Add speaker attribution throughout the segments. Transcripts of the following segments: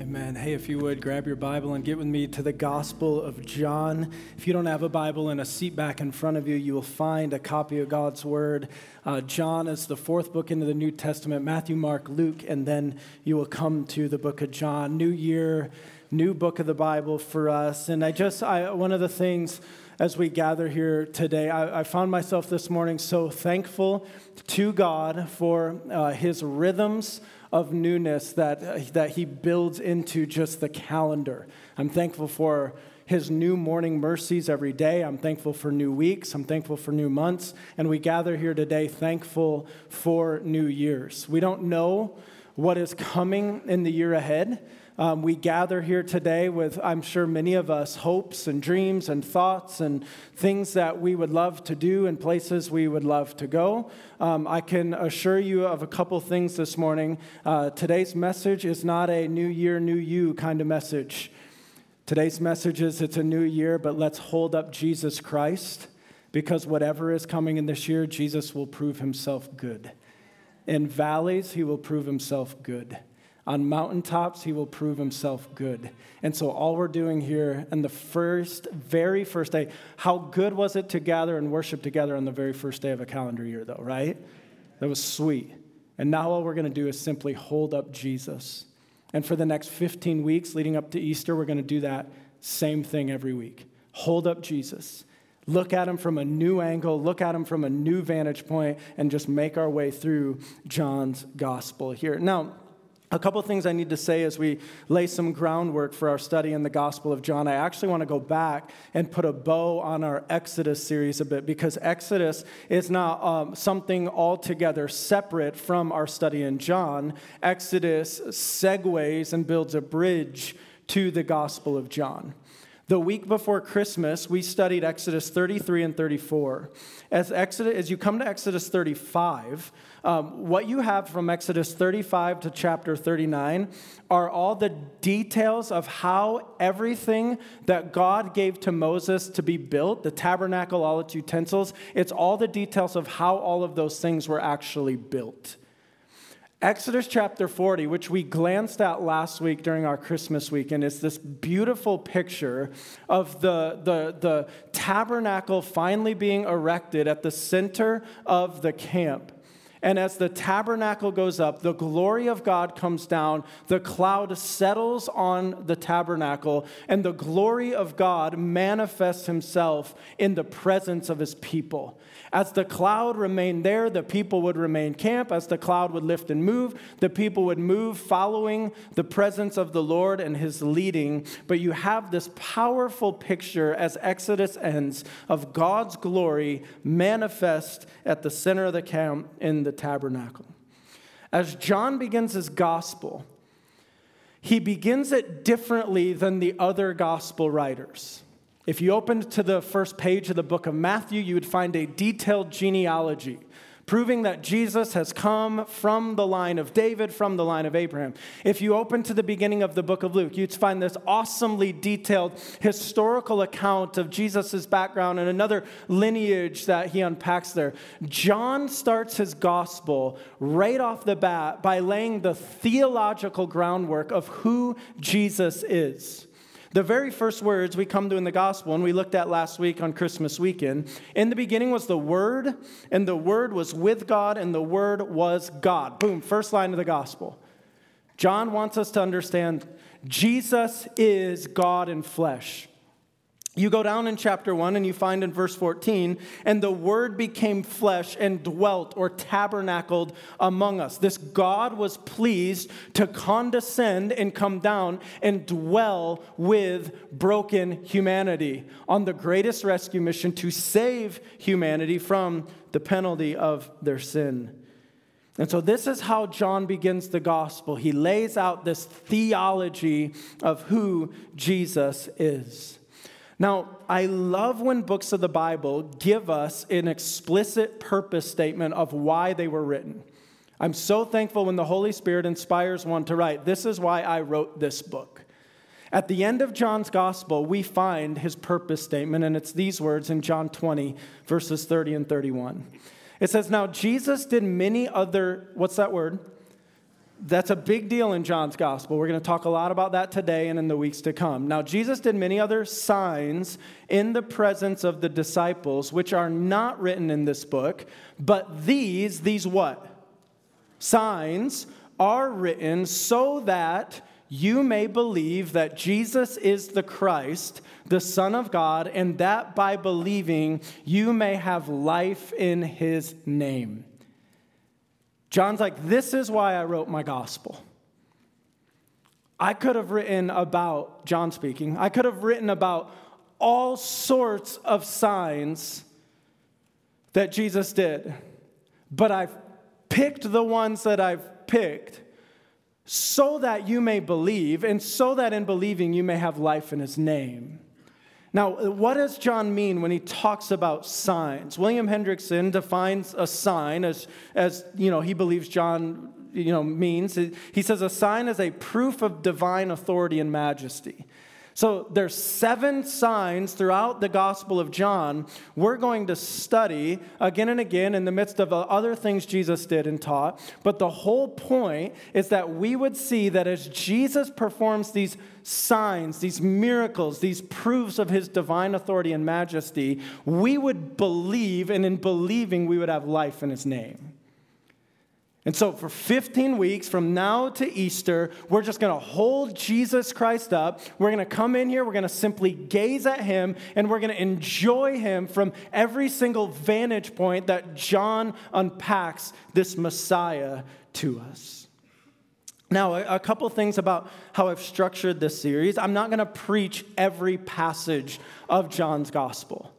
Speaker 1: Amen. Hey, if you would grab your Bible and get with me to the Gospel of John. If you don't have a Bible and a seat back in front of you, you will find a copy of God's Word. Uh, John is the fourth book into the New Testament Matthew, Mark, Luke, and then you will come to the book of John. New year, new book of the Bible for us. And I just, I, one of the things as we gather here today, I, I found myself this morning so thankful to God for uh, his rhythms of newness that, uh, that he builds into just the calendar. I'm thankful for his new morning mercies every day. I'm thankful for new weeks. I'm thankful for new months. And we gather here today thankful for new years. We don't know what is coming in the year ahead. Um, we gather here today with, I'm sure, many of us hopes and dreams and thoughts and things that we would love to do and places we would love to go. Um, I can assure you of a couple things this morning. Uh, today's message is not a new year, new you kind of message. Today's message is it's a new year, but let's hold up Jesus Christ because whatever is coming in this year, Jesus will prove himself good. In valleys, he will prove himself good. On mountaintops, he will prove himself good. And so, all we're doing here in the first, very first day, how good was it to gather and worship together on the very first day of a calendar year, though, right? That was sweet. And now, all we're going to do is simply hold up Jesus. And for the next 15 weeks leading up to Easter, we're going to do that same thing every week. Hold up Jesus. Look at him from a new angle, look at him from a new vantage point, and just make our way through John's gospel here. Now, a couple things I need to say as we lay some groundwork for our study in the Gospel of John. I actually want to go back and put a bow on our Exodus series a bit because Exodus is not um, something altogether separate from our study in John. Exodus segues and builds a bridge to the Gospel of John. The week before Christmas, we studied Exodus 33 and 34. As, Exodus, as you come to Exodus 35, um, what you have from Exodus 35 to chapter 39 are all the details of how everything that God gave to Moses to be built, the tabernacle, all its utensils, it's all the details of how all of those things were actually built. Exodus chapter 40, which we glanced at last week during our Christmas weekend, is this beautiful picture of the, the, the tabernacle finally being erected at the center of the camp. And as the tabernacle goes up, the glory of God comes down, the cloud settles on the tabernacle, and the glory of God manifests himself in the presence of his people. As the cloud remained there, the people would remain camp. As the cloud would lift and move, the people would move following the presence of the Lord and his leading. But you have this powerful picture as Exodus ends of God's glory manifest at the center of the camp in the tabernacle. As John begins his gospel, he begins it differently than the other gospel writers. If you opened to the first page of the book of Matthew, you would find a detailed genealogy proving that Jesus has come from the line of David, from the line of Abraham. If you open to the beginning of the book of Luke, you'd find this awesomely detailed historical account of Jesus' background and another lineage that he unpacks there. John starts his gospel right off the bat by laying the theological groundwork of who Jesus is. The very first words we come to in the gospel, and we looked at last week on Christmas weekend, in the beginning was the Word, and the Word was with God, and the Word was God. Boom, first line of the gospel. John wants us to understand Jesus is God in flesh. You go down in chapter 1 and you find in verse 14, and the word became flesh and dwelt or tabernacled among us. This God was pleased to condescend and come down and dwell with broken humanity on the greatest rescue mission to save humanity from the penalty of their sin. And so, this is how John begins the gospel. He lays out this theology of who Jesus is. Now, I love when books of the Bible give us an explicit purpose statement of why they were written. I'm so thankful when the Holy Spirit inspires one to write, This is why I wrote this book. At the end of John's gospel, we find his purpose statement, and it's these words in John 20, verses 30 and 31. It says, Now Jesus did many other, what's that word? That's a big deal in John's gospel. We're going to talk a lot about that today and in the weeks to come. Now, Jesus did many other signs in the presence of the disciples, which are not written in this book, but these, these what? Signs are written so that you may believe that Jesus is the Christ, the Son of God, and that by believing you may have life in his name. John's like, This is why I wrote my gospel. I could have written about, John speaking, I could have written about all sorts of signs that Jesus did, but I've picked the ones that I've picked so that you may believe, and so that in believing you may have life in his name. Now, what does John mean when he talks about signs? William Hendriksen defines a sign as, as you know, he believes John you know, means. He says a sign is a proof of divine authority and majesty. So there's seven signs throughout the Gospel of John we're going to study again and again in the midst of uh, other things Jesus did and taught. But the whole point is that we would see that as Jesus performs these signs, these miracles, these proofs of his divine authority and majesty, we would believe, and in believing, we would have life in his name. And so, for 15 weeks from now to Easter, we're just going to hold Jesus Christ up. We're going to come in here, we're going to simply gaze at him, and we're going to enjoy him from every single vantage point that John unpacks this Messiah to us. Now, a couple things about how I've structured this series. I'm not going to preach every passage of John's gospel.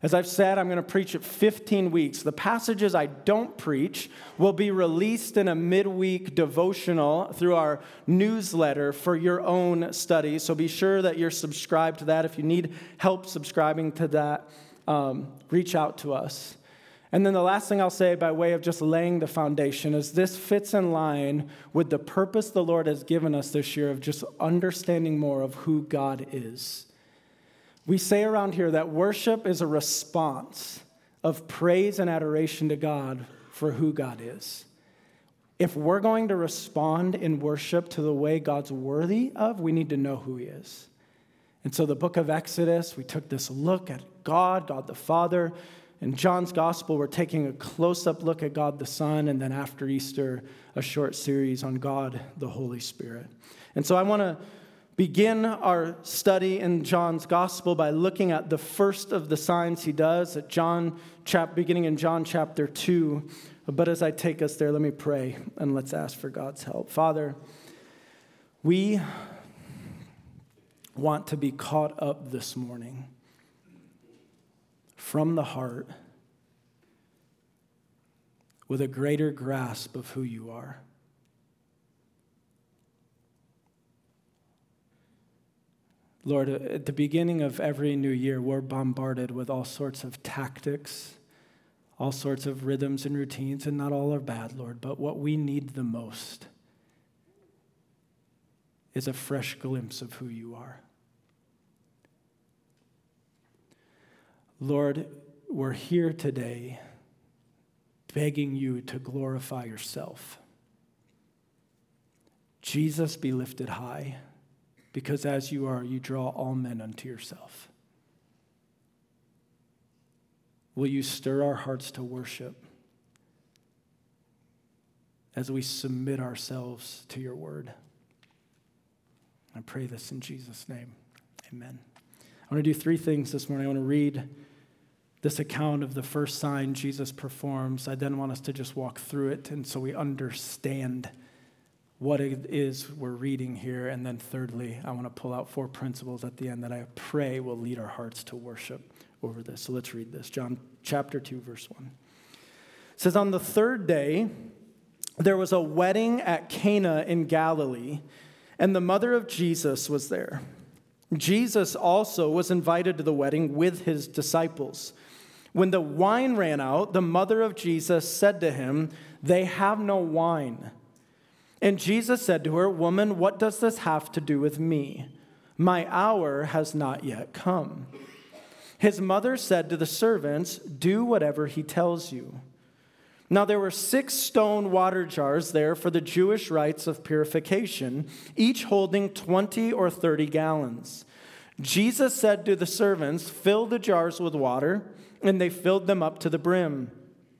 Speaker 1: As I've said, I'm going to preach it 15 weeks. The passages I don't preach will be released in a midweek devotional through our newsletter for your own study. So be sure that you're subscribed to that. If you need help subscribing to that, um, reach out to us. And then the last thing I'll say, by way of just laying the foundation, is this fits in line with the purpose the Lord has given us this year of just understanding more of who God is. We say around here that worship is a response of praise and adoration to God for who God is. If we're going to respond in worship to the way God's worthy of, we need to know who He is. And so, the book of Exodus, we took this look at God, God the Father. In John's gospel, we're taking a close up look at God the Son, and then after Easter, a short series on God the Holy Spirit. And so, I want to begin our study in John's gospel by looking at the first of the signs he does at John chap beginning in John chapter 2. But as I take us there, let me pray and let's ask for God's help. Father, we want to be caught up this morning from the heart with a greater grasp of who you are. Lord, uh, at the beginning of every new year, we're bombarded with all sorts of tactics, all sorts of rhythms and routines, and not all are bad, Lord, but what we need the most is a fresh glimpse of who you are. Lord, we're here today begging you to glorify yourself. Jesus be lifted high because as you are, you draw all men unto yourself. Will you stir our hearts to worship as we submit ourselves to your word? I pray this in Jesus' name. Amen. I want to do three things this morning. I want to read this account of the first sign Jesus performs. I then want us to just walk through it and so we understand what it is we're reading here. And then, thirdly, I want to pull out four principles at the end that I pray will lead our hearts to worship over this. So let's read this. John chapter 2, verse 1. It says, On the third day, there was a wedding at Cana in Galilee, and the mother of Jesus was there. Jesus also was invited to the wedding with his disciples. When the wine ran out, the mother of Jesus said to him, They have no wine. And Jesus said to her, Woman, what does this have to do with me? My hour has not yet come. His mother said to the servants, Do whatever he tells you. Now, there were six stone water jars there for the Jewish rites of purification, each holding 20 or 30 gallons. Jesus said to the servants, Fill the jars with water, and they filled them up to the brim.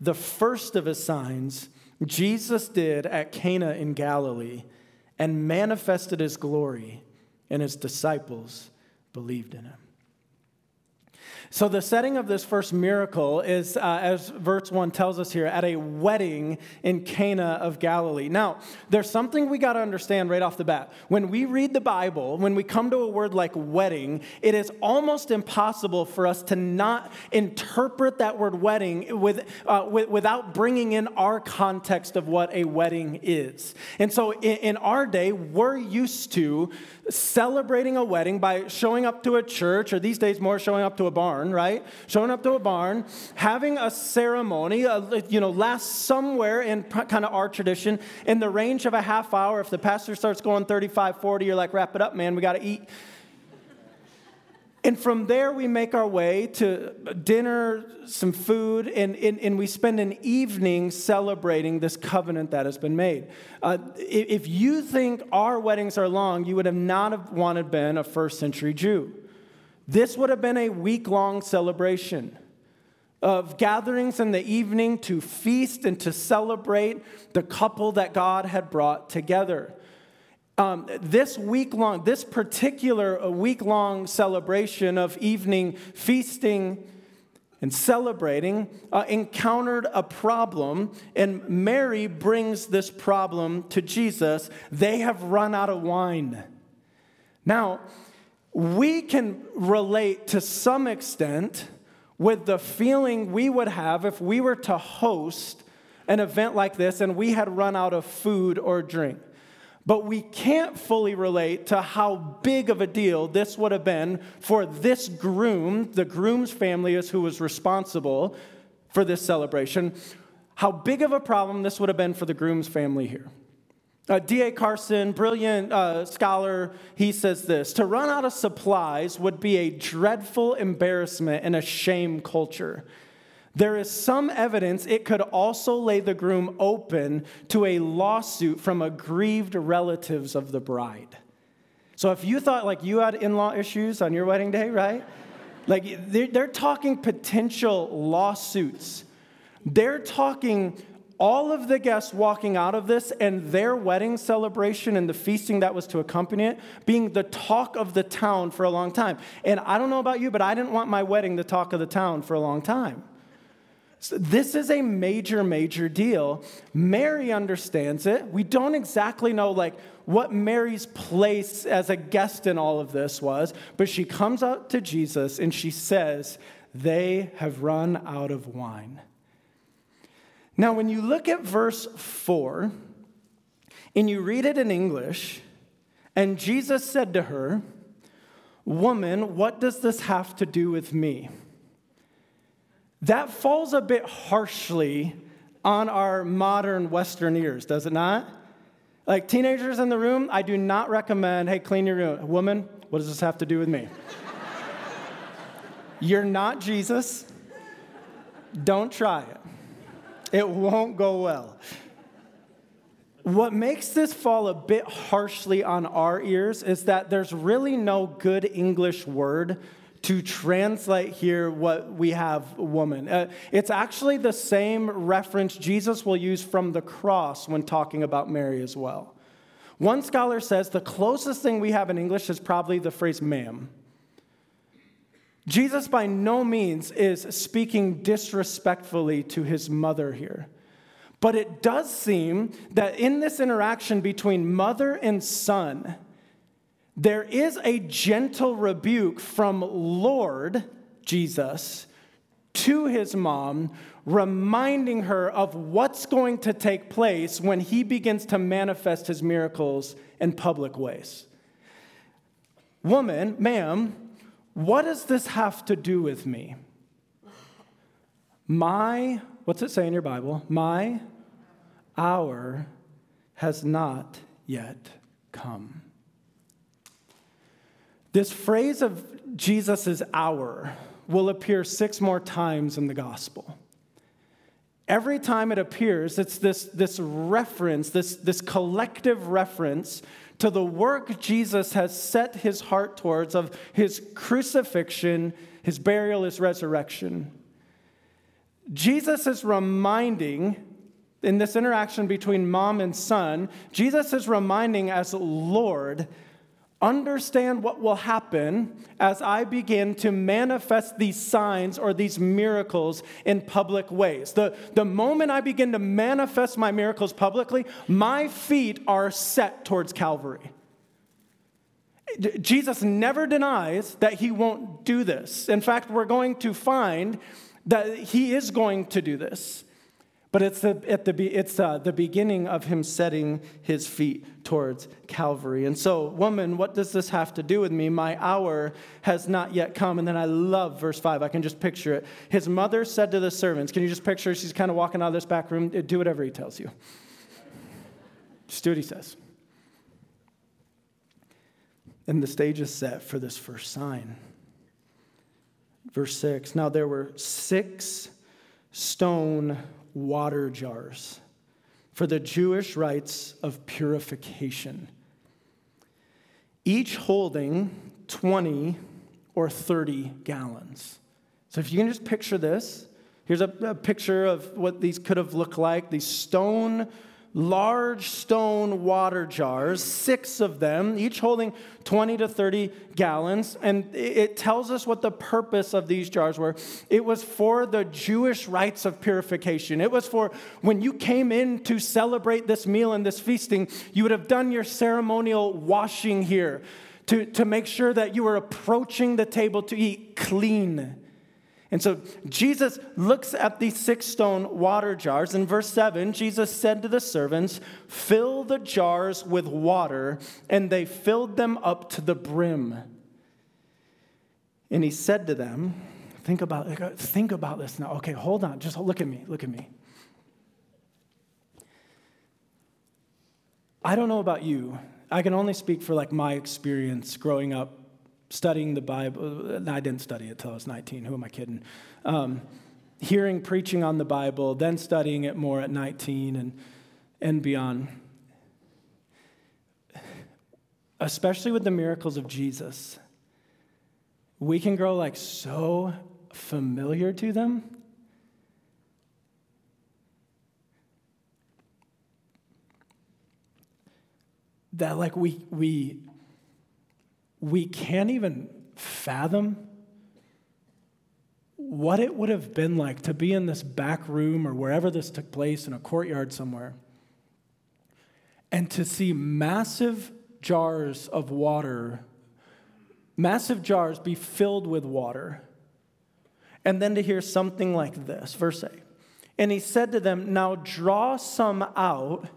Speaker 1: the first of his signs, Jesus did at Cana in Galilee and manifested his glory, and his disciples believed in him. So, the setting of this first miracle is, uh, as verse 1 tells us here, at a wedding in Cana of Galilee. Now, there's something we got to understand right off the bat. When we read the Bible, when we come to a word like wedding, it is almost impossible for us to not interpret that word wedding with, uh, with without bringing in our context of what a wedding is. And so, in, in our day, we're used to celebrating a wedding by showing up to a church, or these days more showing up to a barn, right? Showing up to a barn, having a ceremony, uh, you know, lasts somewhere in kind of our tradition in the range of a half hour. If the pastor starts going 35, 40, you're like, wrap it up, man, we got to eat. And from there, we make our way to dinner, some food, and, and, and we spend an evening celebrating this covenant that has been made. Uh, if you think our weddings are long, you would have not have wanted been a first century Jew. This would have been a week long celebration of gatherings in the evening to feast and to celebrate the couple that God had brought together. Um, this week long, this particular uh, week long celebration of evening feasting and celebrating uh, encountered a problem, and Mary brings this problem to Jesus. They have run out of wine. Now, we can relate to some extent with the feeling we would have if we were to host an event like this and we had run out of food or drink. But we can't fully relate to how big of a deal this would have been for this groom. The groom's family is who was responsible for this celebration. How big of a problem this would have been for the groom's family here. Uh, D.A. Carson, brilliant uh, scholar, he says this To run out of supplies would be a dreadful embarrassment in a shame culture. There is some evidence it could also lay the groom open to a lawsuit from aggrieved relatives of the bride. So if you thought like you had in law issues on your wedding day, right? Like they're, they're talking potential lawsuits. They're talking all of the guests walking out of this and their wedding celebration and the feasting that was to accompany it being the talk of the town for a long time. And I don't know about you, but I didn't want my wedding the talk of the town for a long time. This is a major, major deal. Mary understands it. We don't exactly know like what Mary's place as a guest in all of this was, but she comes up to Jesus and she says, "They have run out of wine." Now, when you look at verse 4 and you read it in English, and Jesus said to her, Woman, what does this have to do with me? That falls a bit harshly on our modern Western ears, does it not? Like teenagers in the room, I do not recommend, hey, clean your room. Woman, what does this have to do with me? You're not Jesus. Don't try it, it won't go well. What makes this fall a bit harshly on our ears is that there's really no good English word to translate here what we have woman. Uh, it's actually the same reference Jesus will use from the cross when talking about Mary as well. One scholar says the closest thing we have in English is probably the phrase ma'am. Jesus, by no means, is speaking disrespectfully to his mother here. But it does seem that in this interaction between mother and son, there is a gentle rebuke from Lord Jesus to his mom, reminding her of what's going to take place when he begins to manifest his miracles in public ways. Woman, ma'am, what does this have to do with me? My, what's it say in your Bible? My hour has not yet come. This phrase of Jesus' hour will appear six more times in the gospel. Every time it appears, it's this, this reference, this, this collective reference to the work Jesus has set his heart towards of his crucifixion, his burial, his resurrection. Jesus is reminding, in this interaction between mom and son, Jesus is reminding as Lord understand what will happen as I begin to manifest these signs or these miracles in public ways. The, the moment I begin to manifest my miracles publicly, my feet are set towards Calvary. Jesus never denies that he won't do this. In fact, we're going to find that he is going to do this. But it's, the, at the, it's uh, the beginning of him setting his feet towards Calvary. And so, woman, what does this have to do with me? My hour has not yet come. And then I love verse 5. I can just picture it. His mother said to the servants, Can you just picture? She's kind of walking out of this back room. Do whatever he tells you. Just do what he says. And the stage is set for this first sign. Verse 6 Now there were six stone water jars for the Jewish rites of purification, each holding 20 or 30 gallons. So if you can just picture this, here's a, a picture of what these could have looked like these stone large stone water jars, six of them, each holding 20 to 30 gallons. And it tells us what the purpose of these jars were. It was for the Jewish rites of purification. It was for when you came in to celebrate this meal and this feasting, you would have done your ceremonial washing here to, to make sure that you were approaching the table to eat clean. And so Jesus looks at these six stone water jars. In verse 7, Jesus said to the servants, Fill the jars with water, and they filled them up to the brim. And he said to them, Think about, uh, think about this now. Okay, hold on. Just look at me. Look at me. I don't know about you. I can only speak for like my experience growing up studying the Bible. I didn't study it till I was 19. Who am I kidding? Um, hearing preaching on the Bible, then studying it more at 19 and, and beyond. Especially with the miracles of Jesus, we can grow like so familiar to them. That like we we we can't even fathom what it would have been like to be in this back room or wherever this took place in a courtyard somewhere and to see massive jars of water, massive jars be filled with water. And then to hear something like this, verse 8. And he said to them, Now draw some out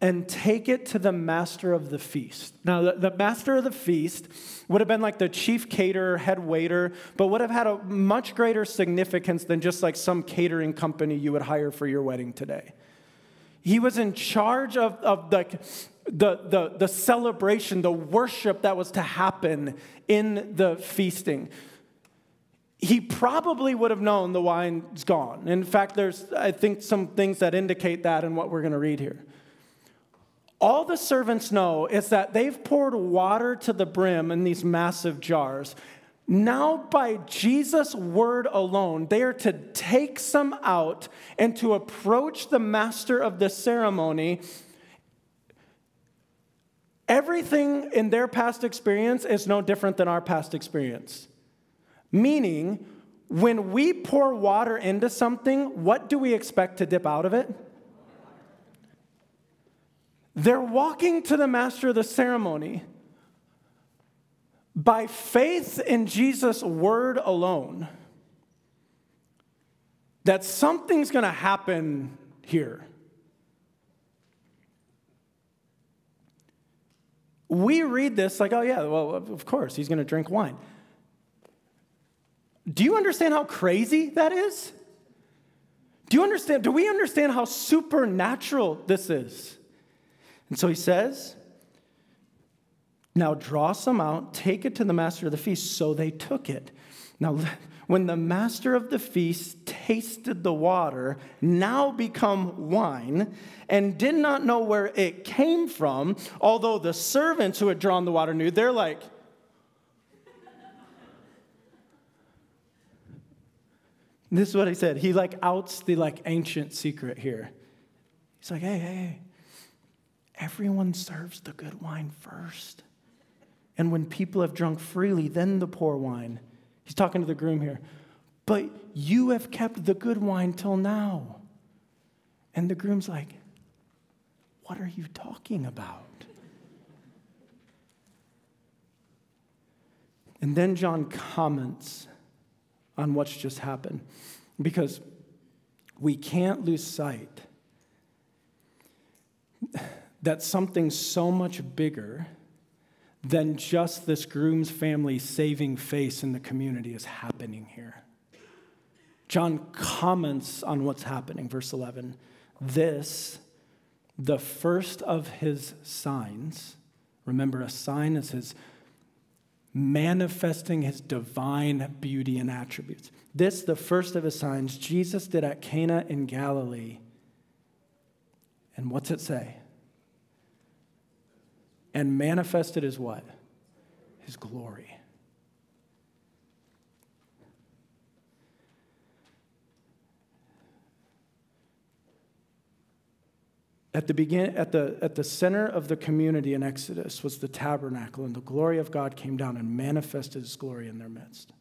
Speaker 1: and take it to the master of the feast. Now, the, the, master of the feast would have been like the chief caterer, head waiter, but would have had a much greater significance than just like some catering company you would hire for your wedding today. He was in charge of, of the, the, the, the celebration, the worship that was to happen in the feasting. He probably would have known the wine's gone. In fact, there's, I think, some things that indicate that in what we're going to read here. All the servants know is that they've poured water to the brim in these massive jars. Now, by Jesus' word alone, they are to take some out and to approach the master of the ceremony. Everything in their past experience is no different than our past experience. Meaning, when we pour water into something, what do we expect to dip out of it? They're walking to the master of the ceremony by faith in Jesus' word alone. that something's going to happen here. We read this like, oh, yeah, well, of course, he's going to drink wine. Do you understand how crazy that is? Do you understand? Do we understand how supernatural this is? And so he says, Now draw some out, take it to the master of the feast. So they took it. Now, when the master of the feast tasted the water, now become wine, and did not know where it came from, although the servants who had drawn the water knew, they're like, This is what he said. He like outs the like ancient secret here. He's like, hey, hey, hey, everyone serves the good wine first. And when people have drunk freely, then the poor wine. He's talking to the groom here. But you have kept the good wine till now. And the groom's like, What are you talking about? And then John comments on what's just happened because we can't lose sight that something so much bigger than just this groom's family saving face in the community is happening here. John comments on what's happening, verse 11. This, the first of his signs, remember, a sign is his manifesting his divine beauty and attributes. This, the first of his signs, Jesus did at Cana in Galilee. And what's it say? And manifested his what? His glory. At the, begin, at, the, at the center of the community in Exodus was the tabernacle, and the glory of God came down and manifested his glory in their midst.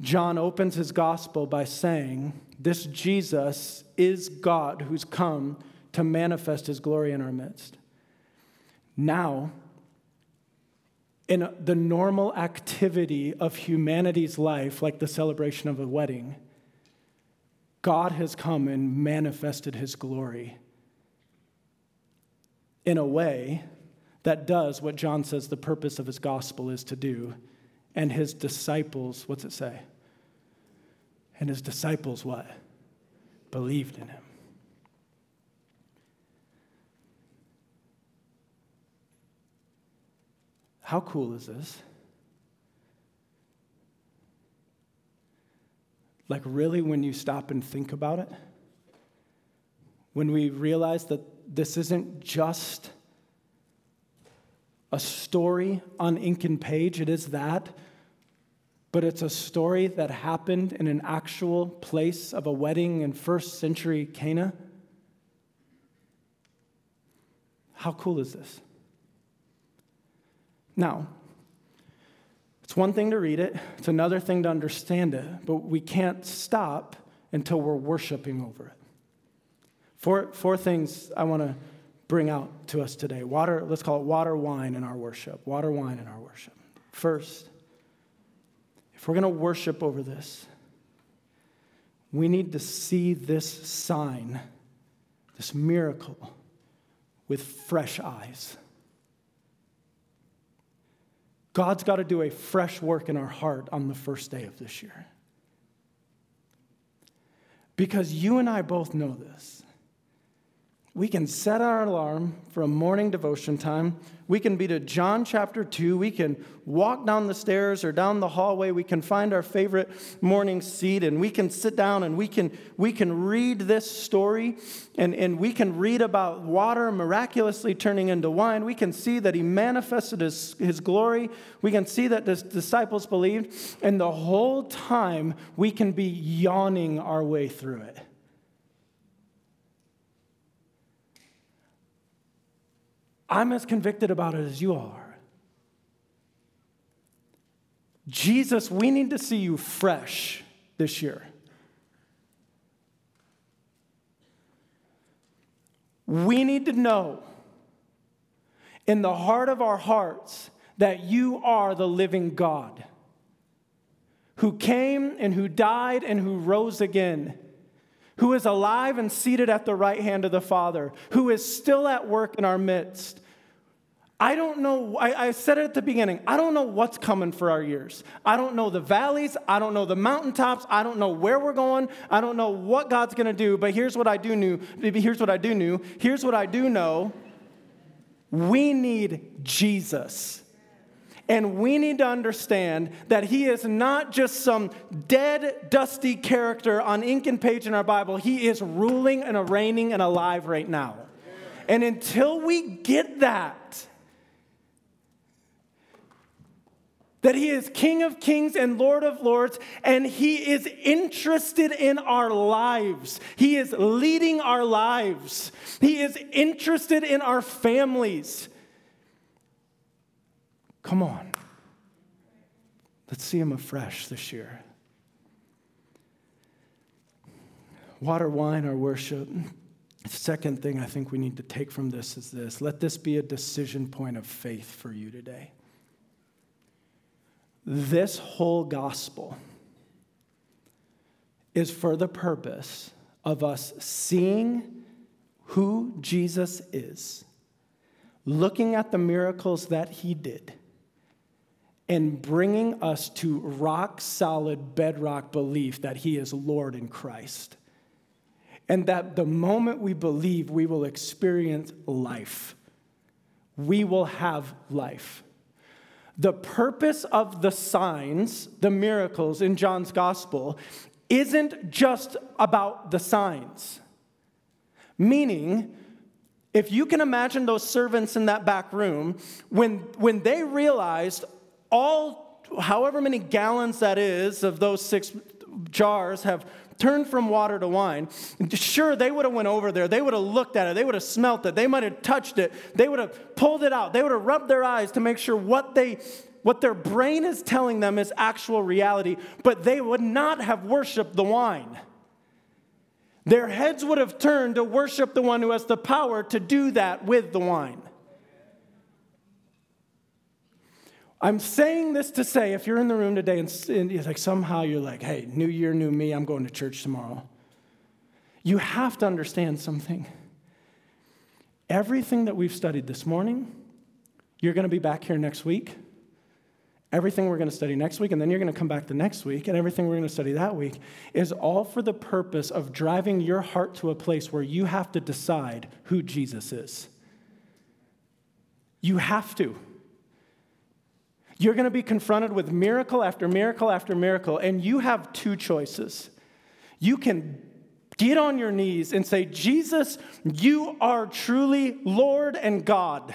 Speaker 1: John opens his gospel by saying, This Jesus is God who's come to manifest his glory in our midst. Now, in the normal activity of humanity's life, like the celebration of a wedding, God has come and manifested his glory in a way that does what John says the purpose of his gospel is to do. And his disciples, what's it say? And his disciples, what? Believed in him. How cool is this? Like, really, when you stop and think about it, when we realize that this isn't just a story on ink and page, it is that, but it's a story that happened in an actual place of a wedding in first century Cana. How cool is this? Now, it's one thing to read it, it's another thing to understand it, but we can't stop until we're worshiping over it. Four, four things I want to bring out to us today. Water, let's call it water wine in our worship. Water wine in our worship. First, if we're going to worship over this, we need to see this sign, this miracle, with fresh eyes. God's got to do a fresh work in our heart on the first day of this year. Because you and I both know this. We can set our alarm for a morning devotion time. We can be to John chapter 2. We can walk down the stairs or down the hallway. We can find our favorite morning seat and we can sit down and we can, we can read this story and, and we can read about water miraculously turning into wine. We can see that he manifested his, his glory. We can see that the disciples believed. And the whole time we can be yawning our way through it. I'm as convicted about it as you are. Jesus, we need to see you fresh this year. We need to know in the heart of our hearts that you are the living God who came and who died and who rose again, who is alive and seated at the right hand of the Father, who is still at work in our midst. I don't know, I, I, said it at the beginning, I don't know what's coming for our years. I don't know the valleys, I don't know the mountaintops, I don't know where we're going, I don't know what God's gonna do, but here's what I do know. Here's what I do know. Here's what I do know. We need Jesus. And we need to understand that he is not just some dead, dusty character on ink and page in our Bible. He is ruling and reigning and alive right now. And until we get that, that He is King of kings and Lord of lords, and He is interested in our lives. He is leading our lives. He is interested in our families. Come on. Let's see Him afresh this year. Water, wine, our worship. Second thing I think we need to take from this is this let this be a decision point of faith for you today. This whole gospel is for the purpose of us seeing who Jesus is, looking at the miracles that he did, and bringing us to rock solid bedrock belief that he is Lord in Christ. And that the moment we believe, we will experience life. We will have life. The purpose of the signs, the miracles in John's gospel, isn't just about the signs. Meaning, if you can imagine those servants in that back room, when, when they realized all, however many gallons that is, of those six jars have turned from water to wine, sure, they would have went over there. They would have looked at it. They would have smelt it. They might have touched it. They would have pulled it out. They would have rubbed their eyes to make sure what they what their brain is telling them is actual reality, but they would not have worshiped the wine. Their heads would have turned to worship the one who has the power to do that with the wine. I'm saying this to say if you're in the room today and, and like somehow you're like, hey, new year, new me, I'm going to church tomorrow. You have to understand something. Everything that we've studied this morning, you're going to be back here next week. Everything we're going to study next week, and then you're going to come back the next week, and everything we're going to study that week is all for the purpose of driving your heart to a place where you have to decide who Jesus is. You have to. You're going to be confronted with miracle after miracle after miracle, and you have two choices. You can get on your knees and say, Jesus, you are truly Lord and God.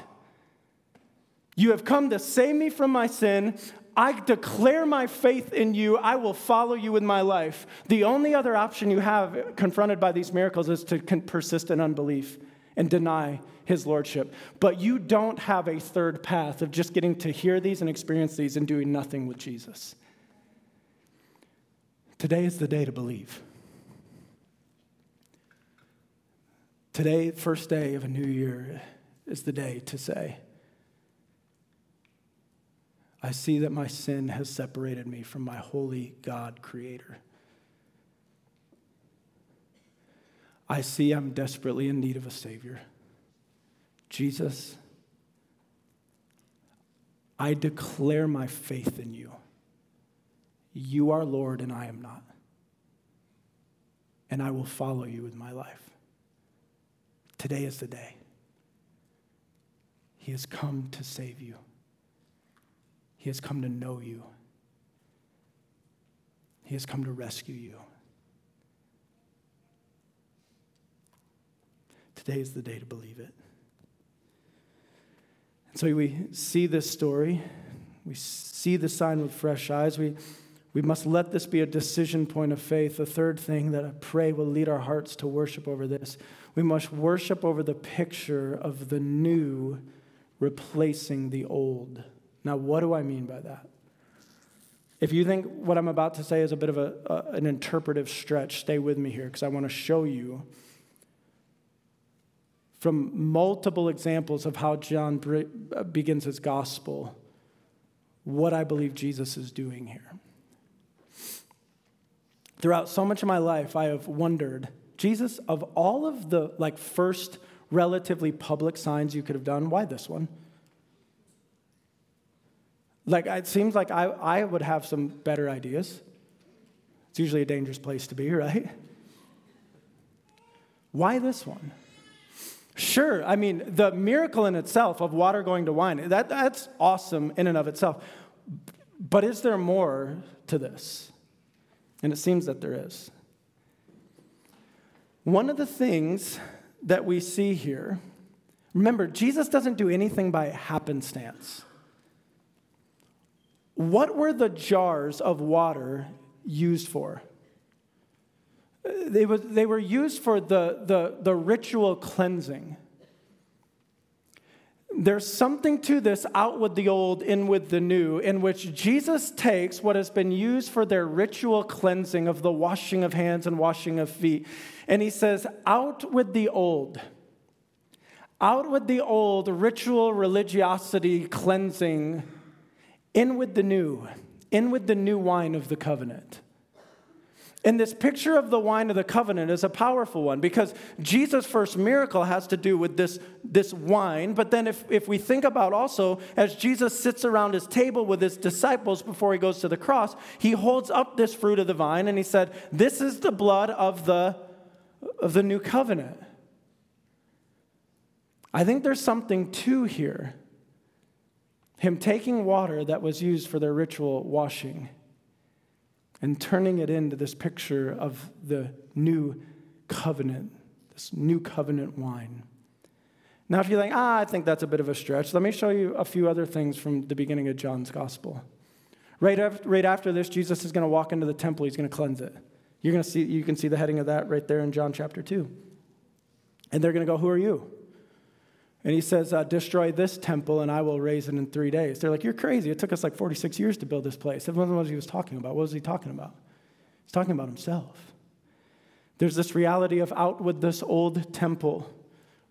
Speaker 1: You have come to save me from my sin. I declare my faith in you. I will follow you with my life. The only other option you have confronted by these miracles is to persist in unbelief and deny his lordship. But you don't have a third path of just getting to hear these and experience these and doing nothing with Jesus. Today is the day to believe. Today, first day of a new year, is the day to say, I see that my sin has separated me from my holy God creator. I see I'm desperately in need of a Savior. Jesus, I declare my faith in you. You are Lord, and I am not. And I will follow you with my life. Today is the day. He has come to save you, He has come to know you, He has come to rescue you. Today is the day to believe it. And so we see this story, we see the sign with fresh eyes. We, we must let this be a decision point of faith. The third thing that I pray will lead our hearts to worship over this we must worship over the picture of the new replacing the old. Now, what do I mean by that? If you think what I'm about to say is a bit of a, a an interpretive stretch, stay with me here because I want to show you from multiple examples of how John uh, begins his gospel what I believe Jesus is doing here. throughout so much of my life, I have wondered, Jesus, of all of the like first relatively public signs you could have done, why this one? Like, it seems like I, I would have some better ideas. It's usually a dangerous place to be, right? Why this one? Sure, I mean, the miracle in itself of water going to wine, that, that's awesome in and of itself. But is there more to this? And it seems that there is. One of the things that we see here, remember, Jesus doesn't do anything by happenstance. What were the jars of water used for? They, was, they were used for the, the, the ritual cleansing. There's something to this out with the old, in with the new, in which Jesus takes what has been used for their ritual cleansing of the washing of hands and washing of feet, and he says, Out with the old. Out with the old ritual religiosity cleansing in with the new, in with the new wine of the covenant. And this picture of the wine of the covenant is a powerful one because Jesus' first miracle has to do with this, this wine. But then, if, if we think about also, as Jesus sits around his table with his disciples before he goes to the cross, he holds up this fruit of the vine and he said, This is the blood of the, of the new covenant. I think there's something to here him taking water that was used for their ritual washing and turning it into this picture of the new covenant, this new covenant wine. Now, if you think, ah, I think that's a bit of a stretch, let me show you a few other things from the beginning of John's gospel. Right after, right after this, Jesus is going to walk into the temple, he's going to cleanse it. You're going to see, you can see the heading of that right there in John chapter 2. And they're going to go, Who are you? And he says, uh, Destroy this temple and I will raise it in three days. They're like, You're crazy. It took us like 46 years to build this place. That wasn't what he was talking about. What was he talking about? He's talking about himself. There's this reality of out with this old temple,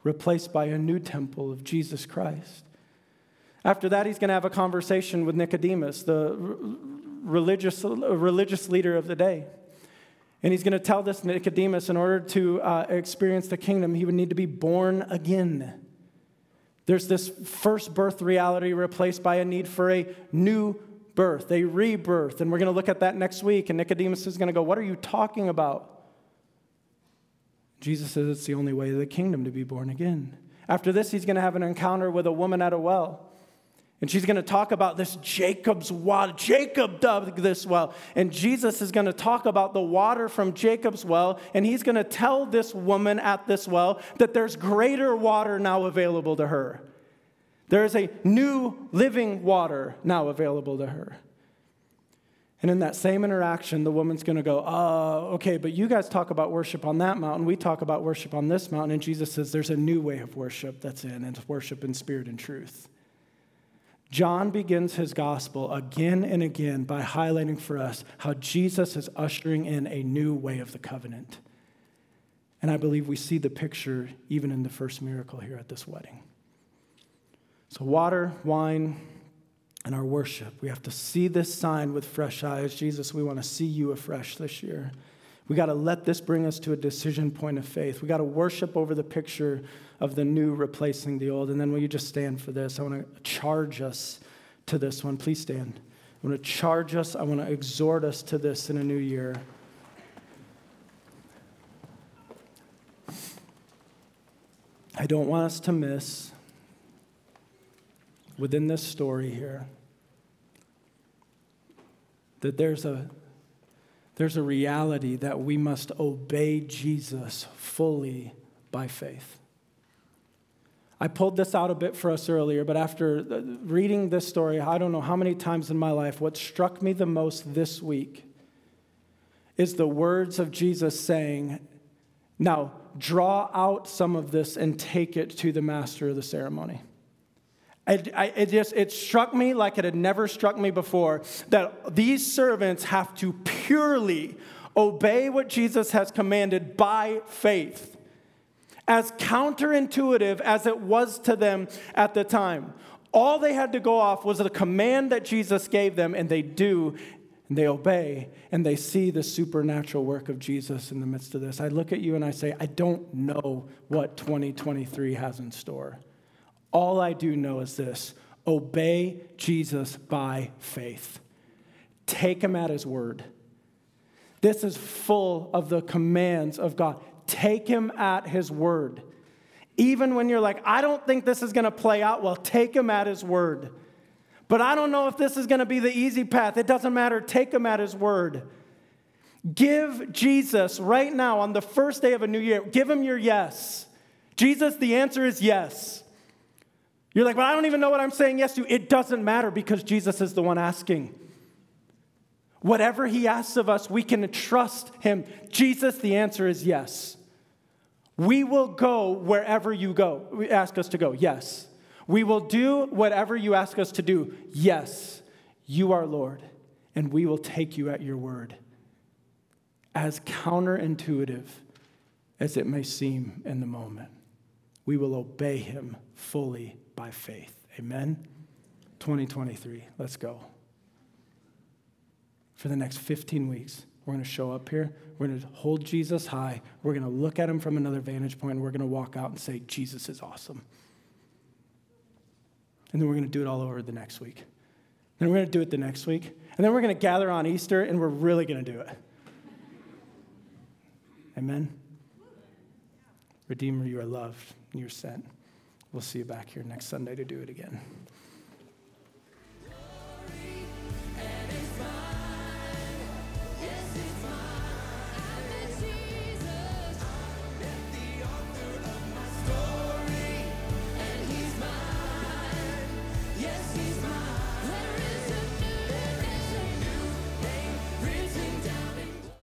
Speaker 1: replaced by a new temple of Jesus Christ. After that, he's going to have a conversation with Nicodemus, the religious, religious leader of the day. And he's going to tell this Nicodemus in order to uh, experience the kingdom, he would need to be born again. There's this first birth reality replaced by a need for a new birth, a rebirth. And we're going to look at that next week. And Nicodemus is going to go, What are you talking about? Jesus says it's the only way of the kingdom to be born again. After this, he's going to have an encounter with a woman at a well. And she's going to talk about this Jacob's water. Jacob dug this well. And Jesus is going to talk about the water from Jacob's well. And he's going to tell this woman at this well that there's greater water now available to her. There is a new living water now available to her. And in that same interaction, the woman's going to go, uh, okay, but you guys talk about worship on that mountain. We talk about worship on this mountain. And Jesus says there's a new way of worship that's in, and it's worship in spirit and truth. John begins his gospel again and again by highlighting for us how Jesus is ushering in a new way of the covenant. And I believe we see the picture even in the first miracle here at this wedding. So, water, wine, and our worship. We have to see this sign with fresh eyes. Jesus, we want to see you afresh this year. We got to let this bring us to a decision point of faith. We got to worship over the picture of the new replacing the old. And then will you just stand for this? I want to charge us to this one. Please stand. I want to charge us, I want to exhort us to this in a new year. I don't want us to miss within this story here that there's a there's a reality that we must obey Jesus fully by faith. I pulled this out a bit for us earlier, but after reading this story, I don't know how many times in my life, what struck me the most this week is the words of Jesus saying, Now draw out some of this and take it to the master of the ceremony. It, I, it, just it struck me like it had never struck me before that these servants have to purely obey what Jesus has commanded by faith, as counterintuitive as it was to them at the time. All they had to go off was the command that Jesus gave them, and they do and they obey and they see the supernatural work of Jesus in the midst of this. I look at you and I say, I don't know what 2023 has in store. All I do know is this obey Jesus by faith, take him at his word. This is full of the commands of God. Take him at his word. Even when you're like, I don't think this is going to play out well, take him at his word. But I don't know if this is going to be the easy path. It doesn't matter. Take him at his word. Give Jesus right now on the first day of a new year, give him your yes. Jesus, the answer is yes. You're like, but I don't even know what I'm saying yes to. It doesn't matter because Jesus is the one asking. Whatever he asks of us, we can trust him. Jesus, the answer is yes. We will go wherever you go. We ask us to go. Yes. We will do whatever you ask us to do. Yes, you are Lord, and we will take you at your word. As counterintuitive as it may seem in the moment, we will obey him fully by faith. Amen? 2023, let's go. For the next 15 weeks, we're going to show up here. We're going to hold Jesus high. We're going to look at him from another vantage point, and we're going to walk out and say, Jesus is awesome. And then we're going to do it all over the next week. Then we're going to do it the next week. And then we're going to gather on Easter and we're really going to do it. Amen. Redeemer, you are loved. You're sent. We'll see you back here next Sunday to do it again.